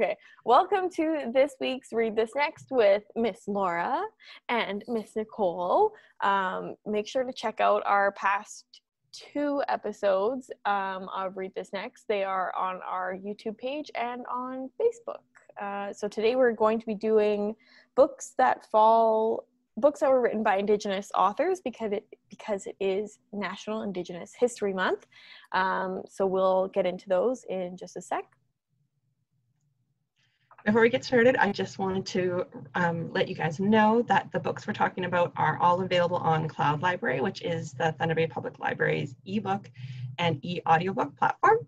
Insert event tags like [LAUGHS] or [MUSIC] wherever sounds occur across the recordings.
Okay, welcome to this week's Read This Next with Miss Laura and Miss Nicole. Um, make sure to check out our past two episodes um, of Read This Next. They are on our YouTube page and on Facebook. Uh, so today we're going to be doing books that fall books that were written by indigenous authors because it because it is national indigenous history month um, so we'll get into those in just a sec before we get started, I just wanted to um, let you guys know that the books we're talking about are all available on Cloud Library, which is the Thunder Bay Public Library's ebook and e-audiobook platform.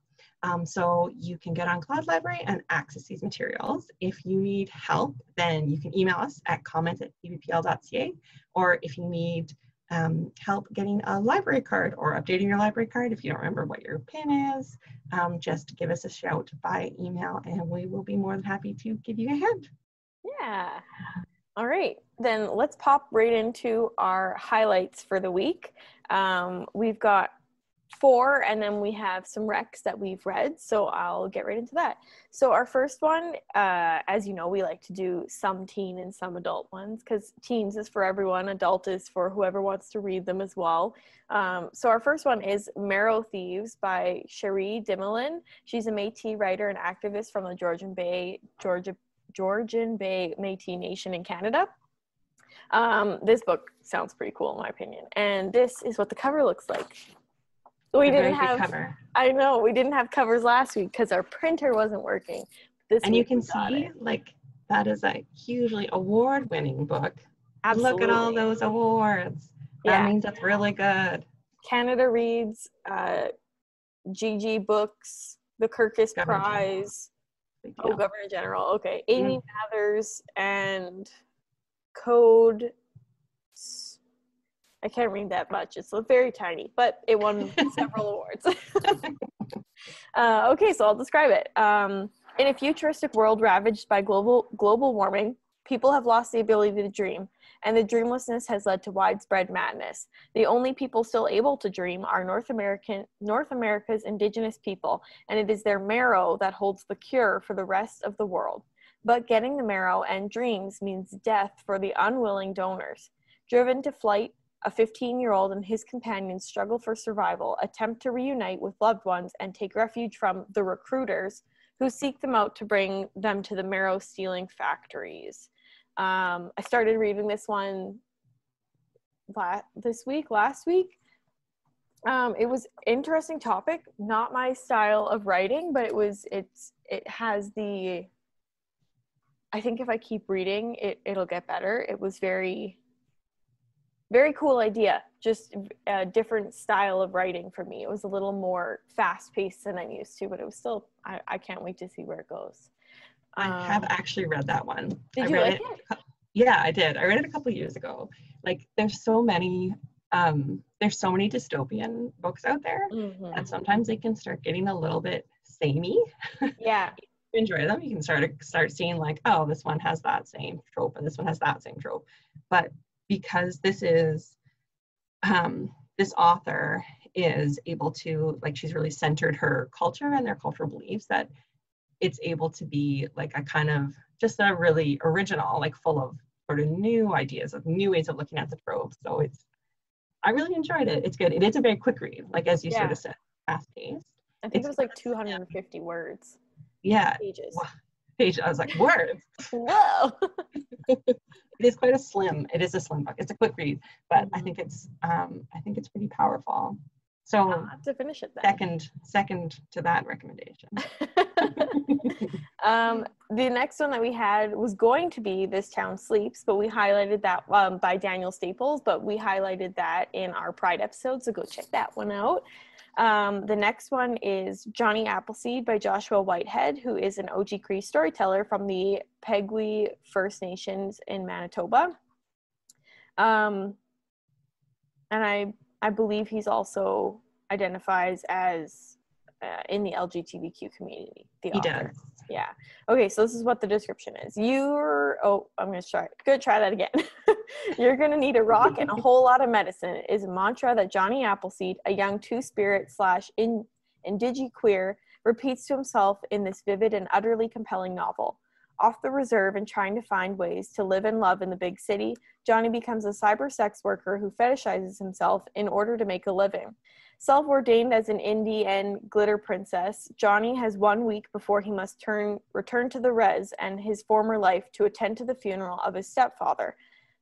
Um, so you can get on Cloud Library and access these materials. If you need help, then you can email us at comment at tbpl.ca, or if you need um, help getting a library card or updating your library card. If you don't remember what your PIN is, um, just give us a shout by email and we will be more than happy to give you a hand. Yeah. All right, then let's pop right into our highlights for the week. Um, we've got four, and then we have some recs that we've read. So I'll get right into that. So our first one, uh, as you know, we like to do some teen and some adult ones because teens is for everyone, adult is for whoever wants to read them as well. Um, so our first one is Marrow Thieves by Cherie Dimaline. She's a Métis writer and activist from the Georgian Bay, Georgia, Georgian Bay Métis Nation in Canada. Um, this book sounds pretty cool in my opinion, and this is what the cover looks like we didn't have cover. I know we didn't have covers last week because our printer wasn't working. This and you can see it. like that is a hugely award-winning book. Absolutely. Look at all those awards. That yeah. means it's really good. Canada Reads, uh, GG Books, the Kirkus Governor Prize. Oh, Governor General. Okay, Amy mm. Mathers and Code I can't read that much. It's very tiny, but it won [LAUGHS] several awards. [LAUGHS] uh, okay, so I'll describe it. Um, in a futuristic world ravaged by global global warming, people have lost the ability to dream, and the dreamlessness has led to widespread madness. The only people still able to dream are North American North America's indigenous people, and it is their marrow that holds the cure for the rest of the world. But getting the marrow and dreams means death for the unwilling donors. Driven to flight, a 15 year old and his companions struggle for survival, attempt to reunite with loved ones, and take refuge from the recruiters who seek them out to bring them to the marrow stealing factories. Um, I started reading this one la- this week, last week. Um, it was interesting topic, not my style of writing, but it was it's it has the. I think if I keep reading, it it'll get better. It was very very cool idea just a different style of writing for me. It was a little more fast paced than i'm used to but it was still i, I can't wait to see where it goes. I um, have actually read that one. did I you like it, it? yeah i did. I read it a couple years ago. Like there's so many um there's so many dystopian books out there mm-hmm. and sometimes they can start getting a little bit samey. [LAUGHS] Yeah. Enjoy them you can start start seeing like oh this one has that same trope and this one has that same trope. But because this is um, this author is able to like she's really centered her culture and their cultural beliefs that it's able to be like a kind of just a really original like full of sort of new ideas of new ways of looking at the trope so it's i really enjoyed it. It's good. It is a very quick read like as you yeah. sort of said fast paced. I think it's, it was like 250 words. Yeah. Pages page i was like words whoa [LAUGHS] it is quite a slim. It is a slim book. It's a quick read, but I think it's um, I think it's pretty powerful. So to finish it, then. second second to that recommendation. [LAUGHS] [LAUGHS] um, the next one that we had was going to be "This Town Sleeps," but we highlighted that um, by Daniel Staples. But we highlighted that in our Pride episode, so go check that one out. Um, the next one is Johnny Appleseed by Joshua Whitehead, who is an Oji-Cree storyteller from the Peguis First Nations in Manitoba. Um, and I, I believe he's also identifies as uh, in the LGBTQ community. The he author. does. Yeah. Okay, so this is what the description is. You're oh, I'm gonna try. Good, try that again. [LAUGHS] You're gonna need a rock and a whole lot of medicine is a mantra that Johnny Appleseed, a young two-spirit slash in queer repeats to himself in this vivid and utterly compelling novel. Off the reserve and trying to find ways to live and love in the big city, Johnny becomes a cyber sex worker who fetishizes himself in order to make a living. Self ordained as an indie and glitter princess, Johnny has one week before he must turn, return to the res and his former life to attend to the funeral of his stepfather.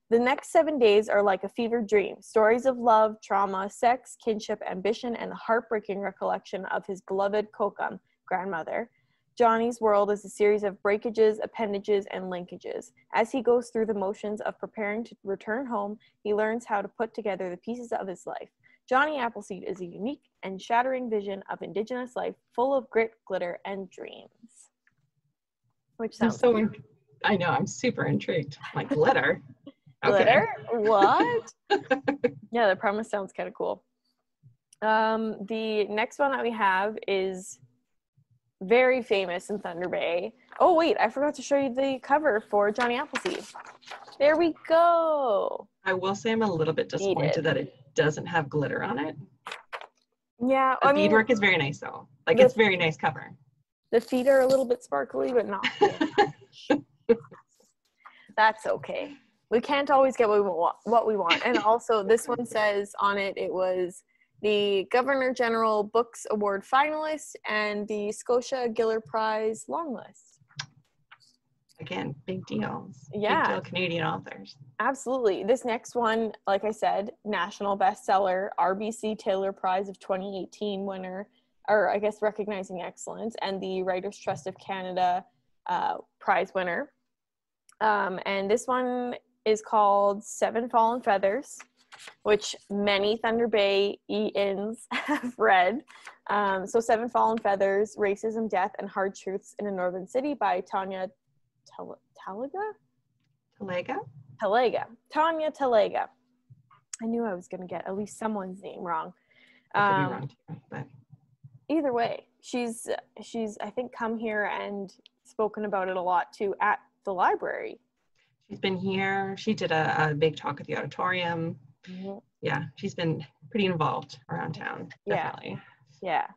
The next seven days are like a fevered dream stories of love, trauma, sex, kinship, ambition, and the heartbreaking recollection of his beloved Kokum, grandmother. Johnny's world is a series of breakages, appendages, and linkages. As he goes through the motions of preparing to return home, he learns how to put together the pieces of his life. Johnny Appleseed is a unique and shattering vision of Indigenous life full of grit, glitter, and dreams. Which I'm sounds so, in- I know, I'm super intrigued. Like glitter. [LAUGHS] glitter? What? [LAUGHS] yeah, the premise sounds kind of cool. Um, the next one that we have is very famous in Thunder Bay. Oh wait, I forgot to show you the cover for Johnny Appleseed. There we go. I will say I'm a little bit disappointed that it doesn't have glitter on it. Yeah, The I mean beadwork is very nice though. Like The- it's very nice cover. the feet are a little bit sparkly, but not. [LAUGHS] That's okay. We can't always get what we want. What we want, and also this one says on it it was the Governor General Books Award finalist and the Scotia Giller Prize long list. Again, big deals. Yeah. Big deal Canadian authors. Absolutely. This next one, like I said, national bestseller, RBC Taylor Prize of 2018 winner, or I guess recognizing excellence, and the Writers Trust of Canada uh, prize winner. Um, and this one is called Seven Fallen Feathers, which many Thunder Bay E-ins [LAUGHS] have read. Um, so, Seven Fallen Feathers Racism, Death, and Hard Truths in a Northern City by Tanya Tal- Talaga? Talega? Talega, Tanya Talega. I knew I was going to get at least someone's name wrong. I could be Um, wrong too, but either way, she's she's I think come here and spoken about it a lot too at the library. she's been here. She did a, a big talk at the auditorium. Yeah, she's been pretty involved around town. Yeah. Definitely. Yeah.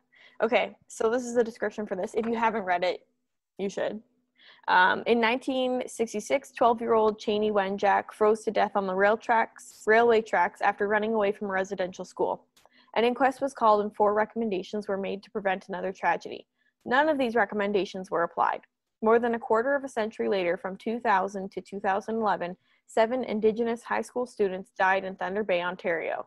Okay, so this is the description for this. If you haven't read it, you should. Um, in 1966, 12-year-old Chanie Wenjack froze to death on the rail tracks, railway tracks after running away from a residential school. An inquest was called and four recommendations were made to prevent another tragedy. None of these recommendations were applied. More than a quarter of a century later, from 2000 to 2011, seven Indigenous high school students died in Thunder Bay, Ontario.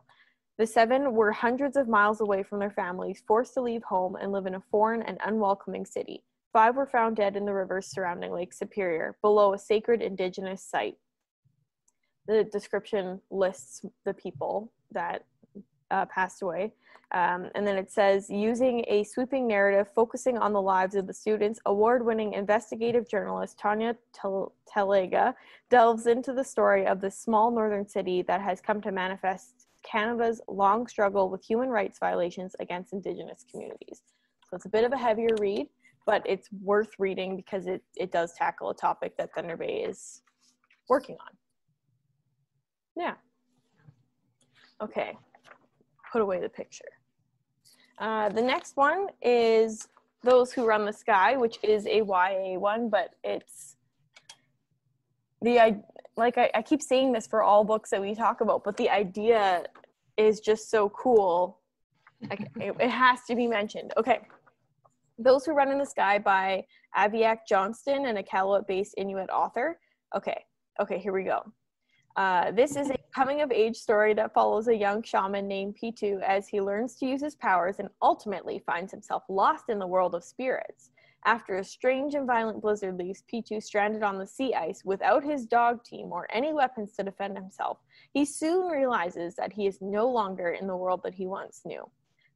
The seven were hundreds of miles away from their families, forced to leave home and live in a foreign and unwelcoming city. Five were found dead in the rivers surrounding Lake Superior, below a sacred Indigenous site. The description lists the people that uh, passed away. Um, and then it says using a sweeping narrative focusing on the lives of the students, award winning investigative journalist Tanya Tel- Telega delves into the story of this small northern city that has come to manifest Canada's long struggle with human rights violations against Indigenous communities. So it's a bit of a heavier read, but it's worth reading because it, it does tackle a topic that Thunder Bay is working on. Yeah. Okay put away the picture. Uh, the next one is Those Who Run the Sky, which is a YA one, but it's the I like I, I keep saying this for all books that we talk about, but the idea is just so cool. It, it has to be mentioned. Okay. Those Who Run in the Sky by Aviaq Johnston, an Iqaluit-based Inuit author. Okay, okay, here we go. Uh, this is a coming of age story that follows a young shaman named Pitu as he learns to use his powers and ultimately finds himself lost in the world of spirits. After a strange and violent blizzard leaves Pitu stranded on the sea ice without his dog team or any weapons to defend himself, he soon realizes that he is no longer in the world that he once knew.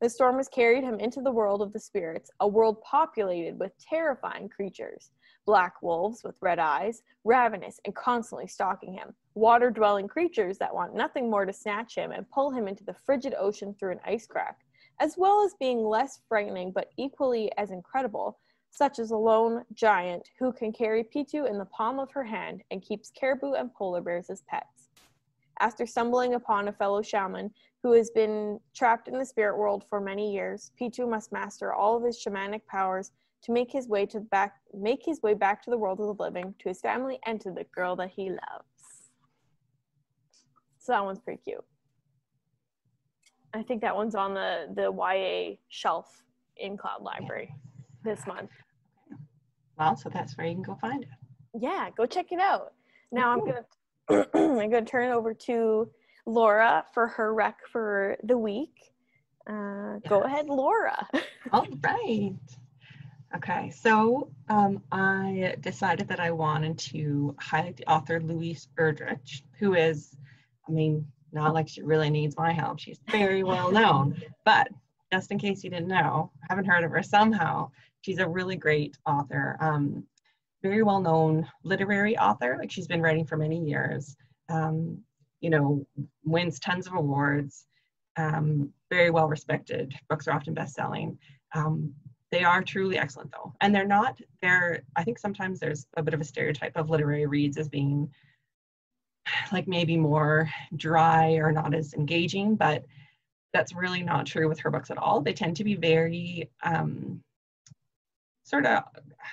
The storm has carried him into the world of the spirits, a world populated with terrifying creatures. Black wolves with red eyes, ravenous and constantly stalking him, water dwelling creatures that want nothing more to snatch him and pull him into the frigid ocean through an ice crack, as well as being less frightening but equally as incredible, such as a lone giant who can carry Pitu in the palm of her hand and keeps caribou and polar bears as pets. After stumbling upon a fellow shaman who has been trapped in the spirit world for many years, Pitu must master all of his shamanic powers to make his way to back make his way back to the world of the living, to his family, and to the girl that he loves. So that one's pretty cute. I think that one's on the the YA shelf in Cloud Library this month. Well, so that's where you can go find it. Yeah, go check it out. Now I'm gonna [CLEARS THROAT] I'm gonna turn it over to Laura for her rec for the week. Uh, Go ahead, Laura. [LAUGHS] All right. Okay, so um, I decided that I wanted to highlight the author Louise Erdrich, who is, I mean, not like she really needs my help. She's very well known, but just in case you didn't know, haven't heard of her somehow, she's a really great author. Um, very well known literary author. Like she's been writing for many years. Um, you know, wins tons of awards. Um, very well respected. Books are often best selling. Um, they are truly excellent though, and they're not. They're. I think sometimes there's a bit of a stereotype of literary reads as being like maybe more dry or not as engaging, but that's really not true with her books at all. They tend to be very um, sort of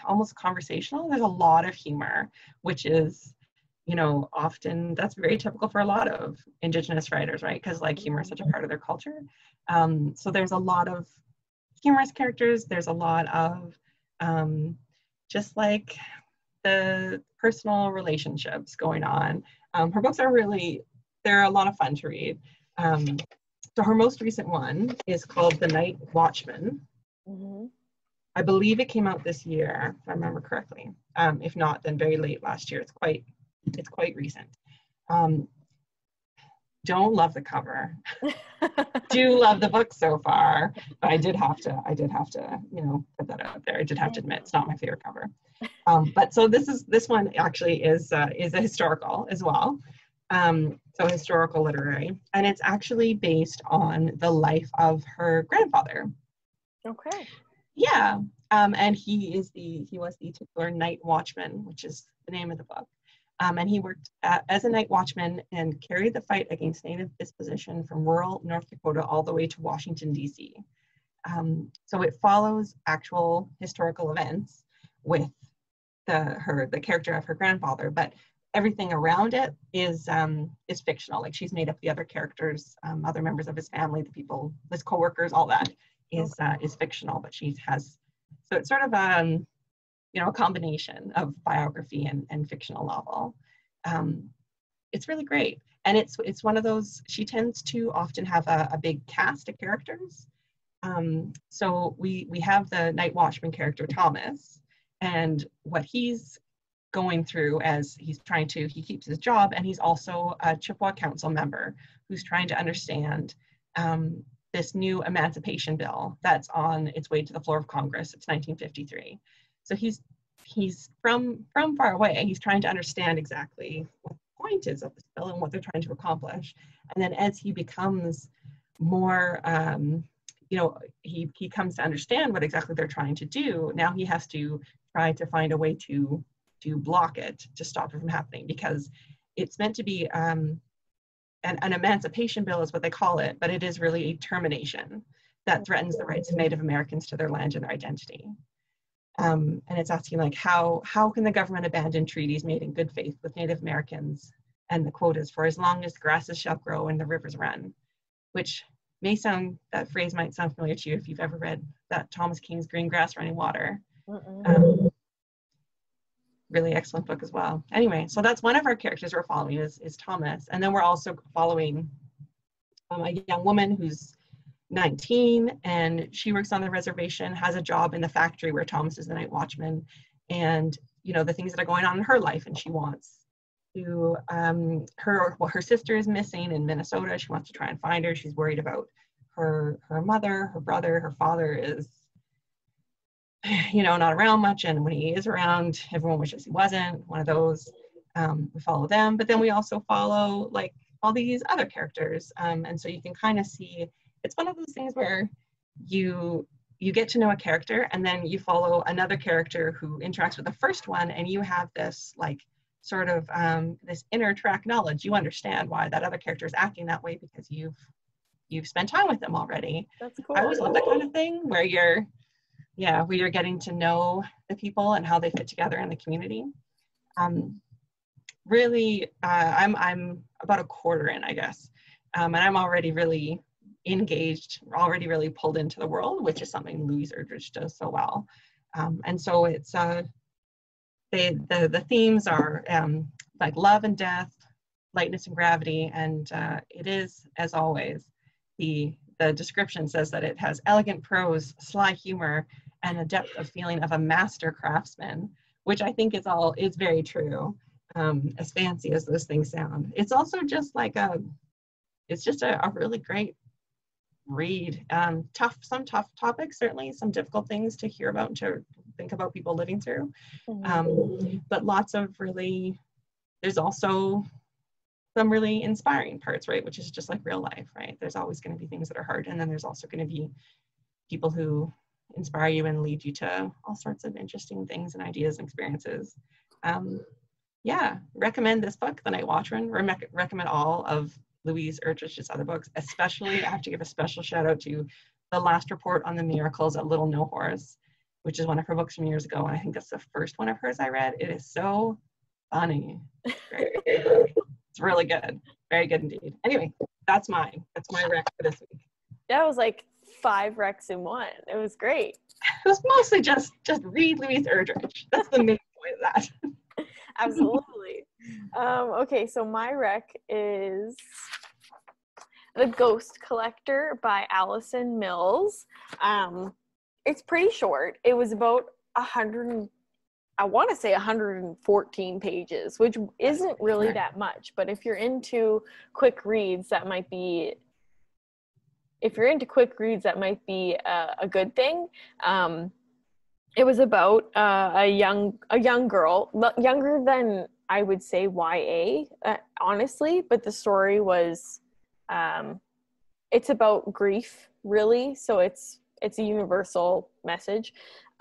almost conversational. There's a lot of humor, which is, you know, often that's very typical for a lot of Indigenous writers, right? Because like humor is such a part of their culture. Um, so there's a lot of humorous characters. There's a lot of um, just like the personal relationships going on. Um, her books are really, they're a lot of fun to read. Um, so her most recent one is called The Night Watchman. Mm-hmm. I believe it came out this year, if I remember correctly. Um, if not, then very late last year. It's quite, it's quite recent. Um, don't love the cover. [LAUGHS] Do love the book so far, but I did have to. I did have to, you know, put that out there. I did have to admit it's not my favorite cover. Um, but so this is this one actually is uh, is a historical as well. Um, so historical literary, and it's actually based on the life of her grandfather. Okay. Yeah, um, and he is the he was the titular night watchman, which is the name of the book. Um, and he worked at, as a night watchman and carried the fight against native dispossession from rural North Dakota all the way to Washington, D.C. Um, so it follows actual historical events with the her the character of her grandfather, but everything around it is um, is fictional. Like she's made up the other characters, um, other members of his family, the people, his coworkers, all that is uh, is fictional. But she has so it's sort of um, you know, a combination of biography and, and fictional novel. Um, it's really great. And it's, it's one of those, she tends to often have a, a big cast of characters. Um, so we, we have the night watchman character, Thomas, and what he's going through as he's trying to, he keeps his job, and he's also a Chippewa Council member who's trying to understand um, this new emancipation bill that's on its way to the floor of Congress. It's 1953. So he's he's from from far away. He's trying to understand exactly what the point is of this bill and what they're trying to accomplish. And then as he becomes more, um, you know, he he comes to understand what exactly they're trying to do. Now he has to try to find a way to to block it to stop it from happening because it's meant to be um, an, an emancipation bill is what they call it, but it is really a termination that threatens the rights of Native Americans to their land and their identity. Um, and it's asking like how how can the government abandon treaties made in good faith with Native Americans and the quotas for as long as grasses shall grow and the rivers run, which may sound that phrase might sound familiar to you if you've ever read that Thomas King's Green Grass Running Water. Um, really excellent book as well. Anyway, so that's one of our characters we're following is, is Thomas. And then we're also following um, a young woman who's 19 and she works on the reservation, has a job in the factory where Thomas is the night watchman, and you know the things that are going on in her life, and she wants to um, her well her sister is missing in Minnesota. She wants to try and find her. She's worried about her her mother, her brother, her father is [SIGHS] you know not around much, and when he is around, everyone wishes he wasn't. One of those. Um, we follow them, but then we also follow like all these other characters, um, and so you can kind of see it's one of those things where you you get to know a character and then you follow another character who interacts with the first one and you have this like sort of um, this inner track knowledge. You understand why that other character is acting that way because you've you've spent time with them already. That's cool. I always love that kind of thing where you're, yeah, where you're getting to know the people and how they fit together in the community. Um, really, uh, I'm I'm about a quarter in, I guess, um, and I'm already really engaged, already really pulled into the world, which is something Louise Erdrich does so well. Um, and so it's uh, they the the themes are um, like love and death, lightness and gravity, and uh, it is as always the the description says that it has elegant prose, sly humor, and a depth of feeling of a master craftsman, which I think is all is very true. Um, as fancy as those things sound, it's also just like a, it's just a, a really great read. Um, tough, some tough topics, certainly some difficult things to hear about and to think about people living through. Mm-hmm. Um, but lots of really, there's also some really inspiring parts, right? Which is just like real life, right? There's always going to be things that are hard, and then there's also going to be people who inspire you and lead you to all sorts of interesting things and ideas and experiences. Um, yeah, recommend this book, The Night Watchman. Re- recommend all of Louise Erdrich's other books, especially I have to give a special shout out to The Last Report on the Miracles at Little No Horse, which is one of her books from years ago. And I think that's the first one of hers I read. It is so funny. it's really good. Very good indeed. Anyway, that's mine. That's my rec for this week. Yeah, That was like five recs in one. It was great. It was mostly just just read Louise Erdrich. That's the main point of that. [LAUGHS] Absolutely. Um, okay, so my rec is The Ghost Collector by Allison Mills. Um, it's pretty short. It was about a hundred I want to say 114 pages, which isn't really that much. But if you're into quick reads, that might be. If you're into quick reads, that might be a, a good thing. Um, it was about uh, a young a young girl, younger than I would say YA, uh, honestly. But the story was, um, it's about grief, really. So it's it's a universal message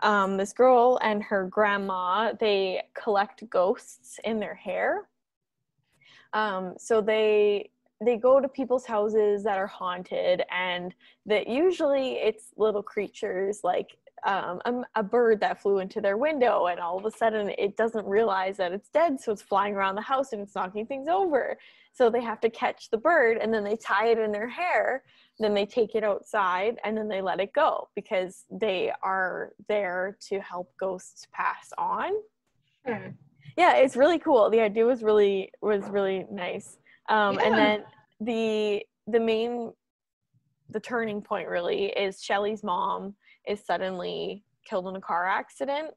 um, this girl and her grandma they collect ghosts in their hair um, so they they go to people's houses that are haunted and that usually it's little creatures like um, a, a, bird that flew into their window and all of a sudden it doesn't realize that it's dead so it's flying around the house and it's knocking things over. So they have to catch the bird and then they tie it in their hair then they take it outside and then they let it go because they are there to help ghosts pass on. Hmm. yeah it's really cool. The idea was really was really nice um, yeah. and then the the main the turning point really is Shelly's mom is suddenly killed in a car accident.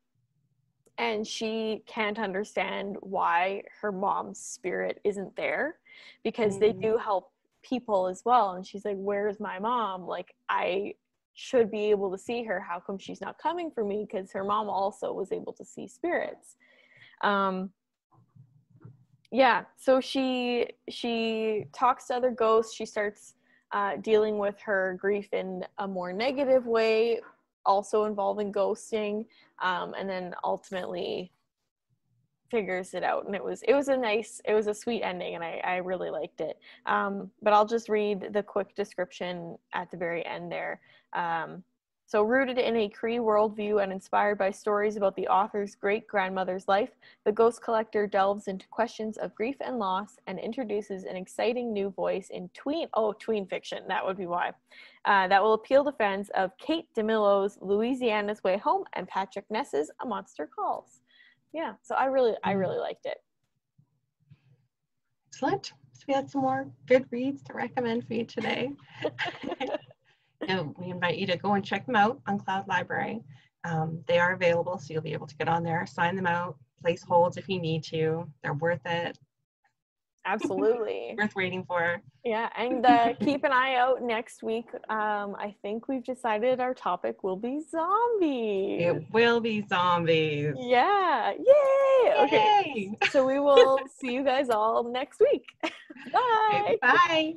And she can't understand why her mom's spirit isn't there because mm. they do help people as well. And she's like where's my mom? Like i should be able to see her. How come she's not coming for me? Because her mom also was able to see spirits. Um yeah so she she talks to other ghosts she starts uh, dealing with her grief in a more negative way also involving ghosting um, and then ultimately figures it out and it was it was a nice it was a sweet ending and i, I really liked it. Um, but i'll just read the quick description at the very end there. Um, so rooted in a cree worldview and inspired by stories about the author's great grandmother's life the ghost collector delves into questions of grief and loss and introduces an exciting new voice in tween oh tween fiction that would be why uh, that will appeal to fans of kate dicamillo's louisiana's way home and patrick ness's a monster calls. Yeah so i really i mm-hmm. really liked it. Excellent. So we had some more good reads to recommend for you today [LAUGHS] and we invite you to go and check them out on cloud library um, they are available so you'll be able to get on there sign them out place holds if you need to they're worth it Absolutely. [LAUGHS] Worth waiting for. Yeah, and uh, keep an eye out next week. Um, I think we've decided our topic will be zombies. It will be zombies. Yeah. Yay! Yay! Okay. So we will [LAUGHS] see you guys all next week. [LAUGHS] Bye. Bye.